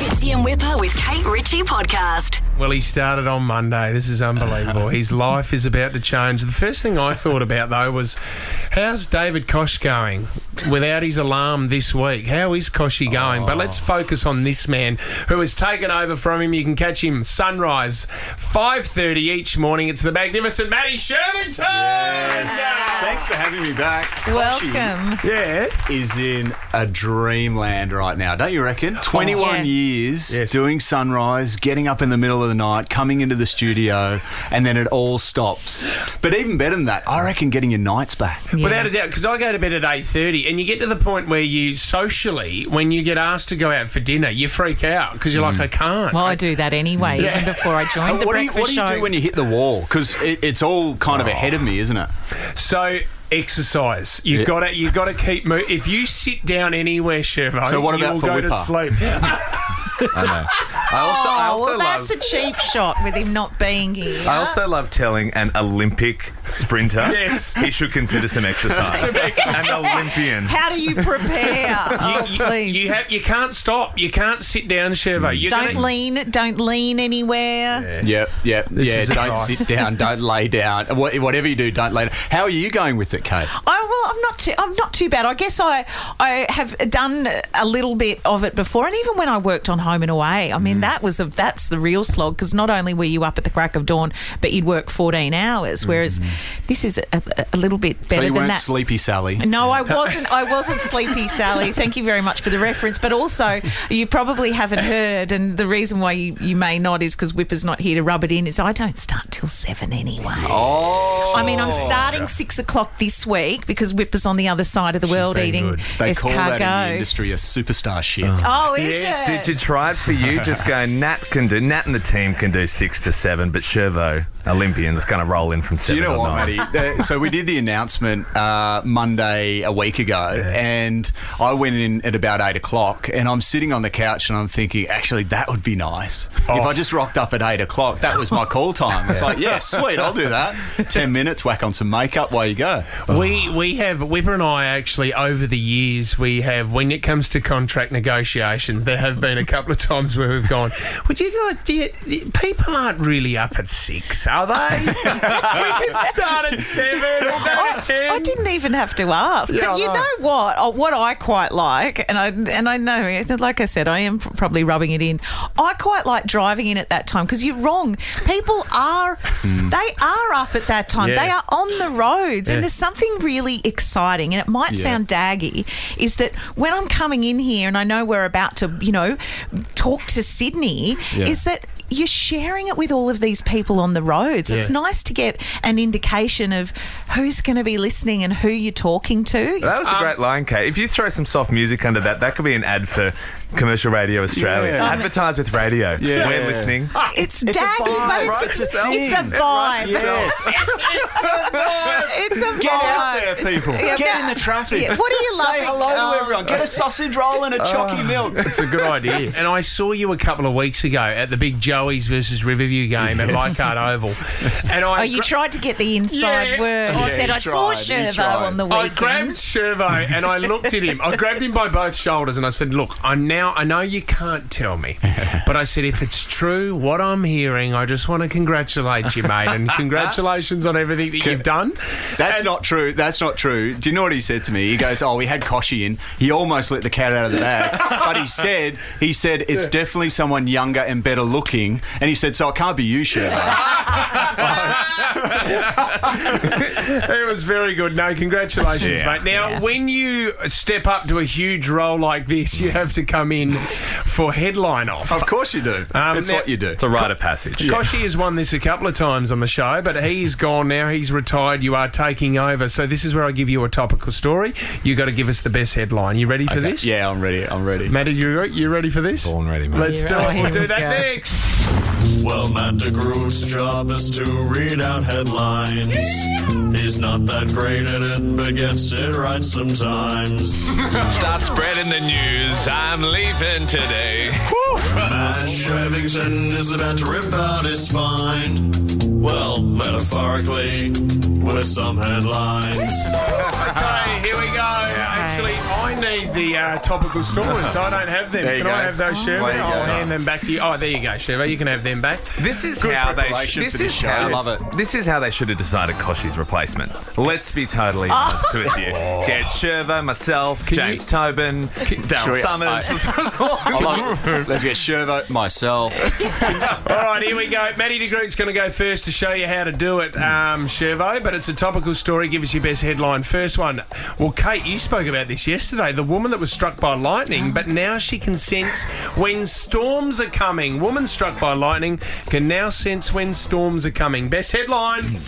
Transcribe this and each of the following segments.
Fitzy and Whipper with Kate Ritchie podcast. Well, he started on Monday. This is unbelievable. His life is about to change. The first thing I thought about, though, was how's David Koch going without his alarm this week? How is Kochie going? But let's focus on this man who has taken over from him. You can catch him sunrise, 5.30 each morning. It's the magnificent Matty Shirvington! Thanks for having me back. Welcome. Yeah. Is in a dreamland right now, don't you reckon? 21 Yeah. years Yes. doing sunrise, getting up in the middle of the night, coming into the studio, and then it all stops. But even better than that, I reckon getting your nights back. Without a doubt, because I go to bed at eight thirty, and you get to the point where you socially, when you get asked to go out for dinner, you freak out because you're like, mm. I can't. Well, I do that anyway, Yeah. even before I joined the what, do you, breakfast what do you show. do when you hit the wall? Because it, it's all kind of oh. ahead of me, isn't it? So exercise. You Yeah. got to you got to keep moving. If you sit down anywhere, Shirvo, So what about you'll for go to sleep. I know. I also, I oh, also well, love. that's a cheap shot with him not being here. I also love telling an Olympic sprinter Yes. he should consider some exercise. Some exercise. An Olympian. How do you prepare? oh, you, please. you have you can't stop. You can't sit down, Shirvo. You're don't gonna- lean. Don't lean anywhere. Yep, yep. yeah, is don't advice. sit down, don't lay down. Whatever you do, don't lay down. How are you going with it, Kate? Oh well, I'm not too. I'm not too bad. I guess I I have done a little bit of it before, and even when I worked on Home and Away, I mean Mm. That was a, that's the real slog because not only were you up at the crack of dawn, but you'd work 14 hours, whereas this is a, a little bit better Mm-hmm. so you than weren't that. sleepy, Sally. No, I wasn't. I wasn't sleepy, Sally. Thank you very much for the reference. But also, you probably haven't heard, and the reason why you, you may not is because Whipper's not here to rub it in. Is I don't start till seven anyway. Oh, I mean, I'm starting six o'clock this week because Whipper's on the other side of the world eating good. They call that in the industry a superstar shift. Oh, is Yes. it? Did you try it for you? Just go, Nat can do, Nat and the team can do six to seven, but Shirvo, Olympian, is going to roll in from seven. Do seven you know what, nine. Matty? So we did the announcement uh, Monday a week ago, and I went in at about eight o'clock, and I'm sitting on the couch and I'm thinking, actually, that would be nice if I just rocked up at eight o'clock. That was my call time. It's like, yeah, sweet, I'll do that. Ten minutes, whack on some makeup, while you go. We we have Whipper and I actually over the years we have when it comes to contract negotiations there have been a couple of times where we've gone would you guys do you, people aren't really up at six are they? We can start at seven we'll go I didn't even have to ask. Yeah, but you know. know what? Oh, What I quite like, and I and I know, like I said, I am probably rubbing it in. I quite like driving in at that time because you're wrong. People are, hmm. they are up at that time. Yeah. They are on the roads, Yeah. and there's something really exciting. And it might sound daggy, is that when I'm coming in here and I know we're about to, you know, talk to Sydney, is that you're sharing it with all of these people on the roads. It's nice to get an indication of who's going to be listening and who you're talking to. That was a um, great line, Kate. If you throw some soft music under that, that could be an ad for Commercial Radio Australia. Yeah. Advertise with radio. Yeah. We're listening. Ah, it's, It's a daggy, but it's, right? it's, It's a it's a vibe. It's a vibe. Get out there, people. Yeah, Get but- in the traffic. Yeah, what are you Say loving? hello to Oh. everyone. Get a sausage roll and a chalky ah. milk. It's a good idea. And I saw you a couple of weeks ago at the big Joey's versus Riverview game at Leichhardt Oval. And I Oh, you tried to get the inside Yeah. word. Yeah, I said I saw tried, he Shirvo on the way. I weekend. grabbed Shirvo and I looked at him. I grabbed him by both shoulders and I said, "Look, I'm now. I know you can't tell me, but I said if it's true what I'm hearing, I just want to congratulate you, mate, and congratulations on everything that you've done." That's And- not true. That's not true. Do you know what he said to me? He goes, "Oh, we had Kochie in. He almost let the cat out of the bag." but he said, "He said it's definitely someone younger and better looking." And he said, "So it can't be you, Sherman." It was very good. No, congratulations, Yeah. mate. Now, Yeah. when you step up to a huge role like this, you have to come in for headline off. of course you do. Um, it's now- what you do. It's a rite of passage. Kochie has won this a couple of times on the show, but he's gone now. He's retired. You are taking over. So this is where I give you a topical story. You got to give us the best headline. You ready for this? Yeah, I'm ready. I'm ready. Matty, you you ready for this? Born ready, mate. Let's do Yeah, it. We'll do that go. next. Well, Matt De Groot's job is to read out headlines. He's not that great at it, but gets it right sometimes. Start spreading the news. I'm leaving today. Matt Shirvington is about to rip out his spine. Well, metaphorically, with some headlines. Okay, here we go. Actually, I need the uh, topical stories. I don't have them. There you Can I go. have those, There Sherva? I'll go. hand them back to you. Oh, there you go, Sherva. You can have them back. This is Good how they. preparation This for this is show. how. I love it. This is how they should have decided Kochie's replacement. Let's be totally honest with you. Get Sherva, myself, James Tobin, Daryl Sure, Summers. Let's get Shirvo, myself. All right, here we go. Matty de Groot's going to go first to show you how to do it, um, Shirvo, but it's a topical story. Give us your best headline. First one. Well, Kate, you spoke about this yesterday. The woman that was struck by lightning, but now she can sense when storms are coming. Woman struck by lightning can now sense when storms are coming. Best headline.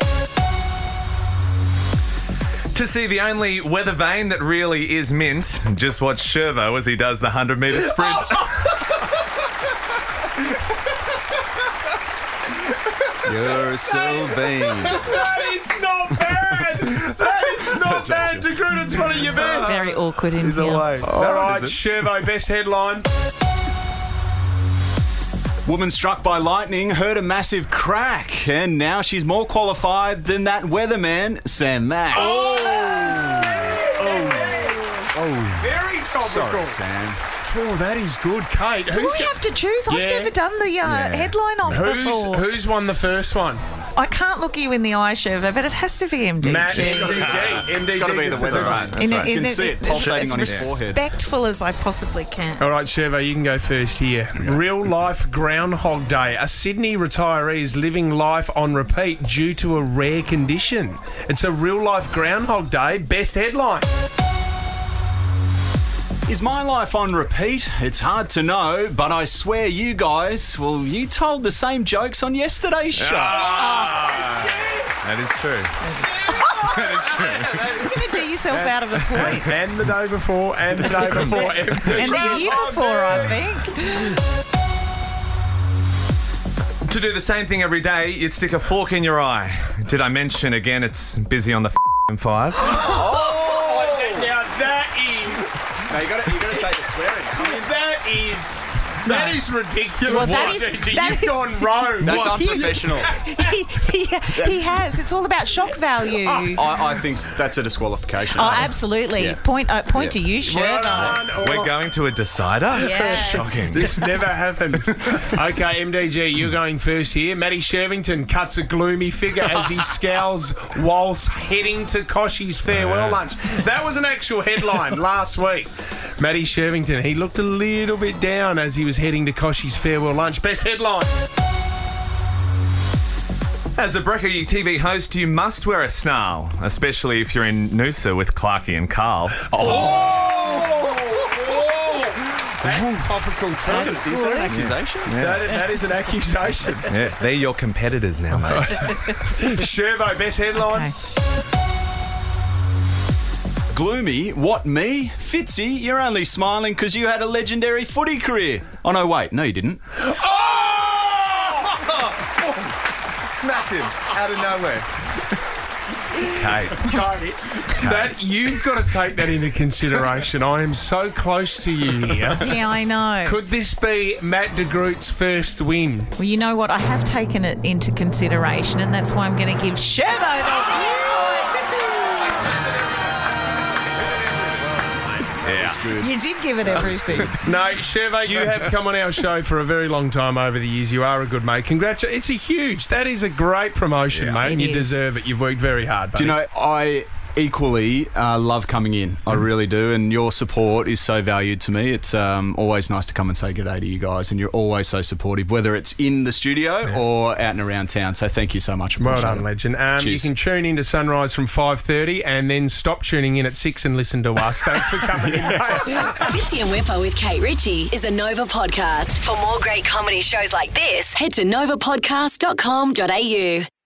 to see the only weather vane that really is mint, just watch Shirvo as he does the 100 metre sprint. You're so vain. That is not bad. That is not bad, de Groot. One of your best. Very awkward in here. All right, Shirvo, best headline. Woman struck by lightning heard a massive crack, and now she's more qualified than that weatherman, Sam Mack. Oh very topical. Sorry, Sam. Oh, that is good, Kate. Do Who's we go- have to choose? I've Yeah. never done the uh, headline off Who's, before. who's won the first one? I can't look you in the eye, Sherva, but it has to be MDG. Matt, MDG. MDG gotta be the weather first one. In, right. in, You can in- see it as- pulsating on his forehead. respectful as I possibly can. All right, Shirvo, you can go first here. Real life Groundhog Day. A Sydney retiree is living life on repeat due to a rare condition. It's a real life Groundhog Day. Best headline. Is my life on repeat? It's hard to know, but I swear you guys, well, you told the same jokes on yesterday's show. That is true. You're going to do yourself out of a point. And the day before, and the day before. And the year before, I oh, think. To do the same thing every day, you'd stick a fork in your eye. Did I mention again it's busy on the f***ing five? Now that is, Now you got to you got to take the swearing. I mean, that is, that is ridiculous. Well, that is- MDG. that You've is- gone rogue. That's What? unprofessional. he, he, he has. It's all about shock value. I, I think that's a disqualification. Oh, absolutely. Yeah. Point uh, point to you, Well Sherva. done. We're going to a decider? Yeah. Shocking. This never happens. Okay, MDG, you're going first here. Matty Shirvington cuts a gloomy figure as he scowls whilst heading to Kochie's farewell lunch. That was an actual headline last week. Matty Shirvington, he looked a little bit down as he was heading to Kochie's farewell lunch. Best headline. As a Brekkie TV host, you must wear a snarl, especially if you're in Noosa with Clarky and Karl. Oh. oh! That's topical too. Is that an accusation? That, that is an accusation. Yeah, they're your competitors now, mate. Shirvo, best headline. Okay. Gloomy? What, me? Fitzy, you're only smiling because you had a legendary footy career. Oh, no, wait. No, you didn't. Oh! Smacked him out of nowhere. Kate. That you've got to take that into consideration. I am so close to you here. Yeah, I know. Could this be Matt de Groot's first win? Well, you know what? I have taken it into consideration, and that's why I'm going to give Shirvo the Yeah. You did give it everything. No, Shirvo, you have come on our show for a very long time over the years. You are a good mate. Congratulations. It's a huge, that is a great promotion, mate. It you is. deserve it. You've worked very hard. Do you know, I equally uh, love coming in. I really do. And your support is so valued to me. It's um, always nice to come and say good day to you guys. And you're always so supportive, whether it's in the studio or out and around town. So thank you so much. Well Appreciate done, it. legend. Um, you can tune in to Sunrise from 5.30 and then stop tuning in at 6 and listen to us. Thanks for coming in, mate. Fitzy and Whipper with Kate Ritchie is a Nova podcast. For more great comedy shows like this, head to novapodcast.com.au.